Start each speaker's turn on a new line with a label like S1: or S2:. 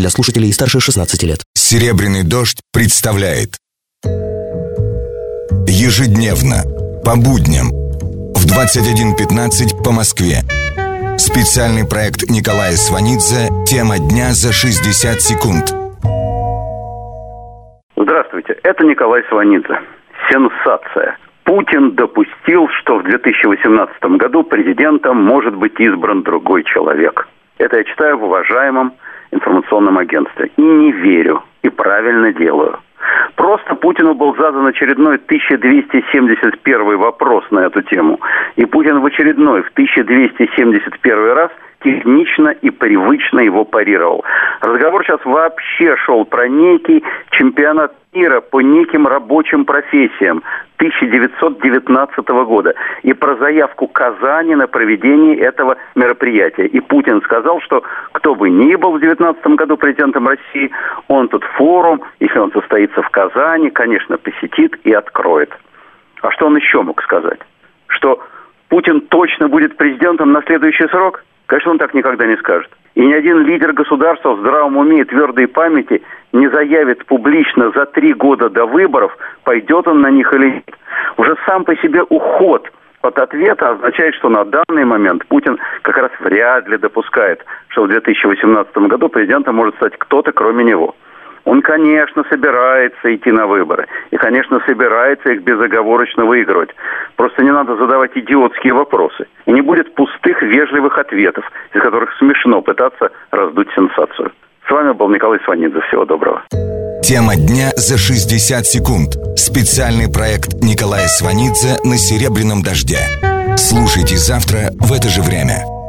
S1: для слушателей старше 16 лет.
S2: «Серебряный дождь» представляет Ежедневно, по будням, в 21.15 по Москве. Специальный проект Николая Сванидзе «Тема дня за 60 секунд».
S3: Здравствуйте, это Николай Сванидзе. Сенсация. Путин допустил, что в 2018 году президентом может быть избран другой человек. Это я читаю в уважаемом информационном агентстве. И не верю, и правильно делаю. Просто Путину был задан очередной 1271 вопрос на эту тему. И Путин в очередной, в 1271 раз технично и привычно его парировал. Разговор сейчас вообще шел про некий чемпионат мира по неким рабочим профессиям 1919 года и про заявку Казани на проведение этого мероприятия. И Путин сказал, что кто бы ни был в 2019 году президентом России, он тут форум, если он состоится в Казани, конечно, посетит и откроет. А что он еще мог сказать? Что Путин точно будет президентом на следующий срок? Конечно, он так никогда не скажет. И ни один лидер государства в здравом уме и твердой памяти не заявит публично за три года до выборов, пойдет он на них или нет. Уже сам по себе уход от ответа означает, что на данный момент Путин как раз вряд ли допускает, что в 2018 году президентом может стать кто-то кроме него. Он, конечно, собирается идти на выборы. И, конечно, собирается их безоговорочно выигрывать. Просто не надо задавать идиотские вопросы. И не будет пустых, вежливых ответов, из которых смешно пытаться раздуть сенсацию. С вами был Николай Сванидзе. Всего доброго.
S2: Тема дня за 60 секунд. Специальный проект Николая Сванидзе на «Серебряном дожде». Слушайте завтра в это же время.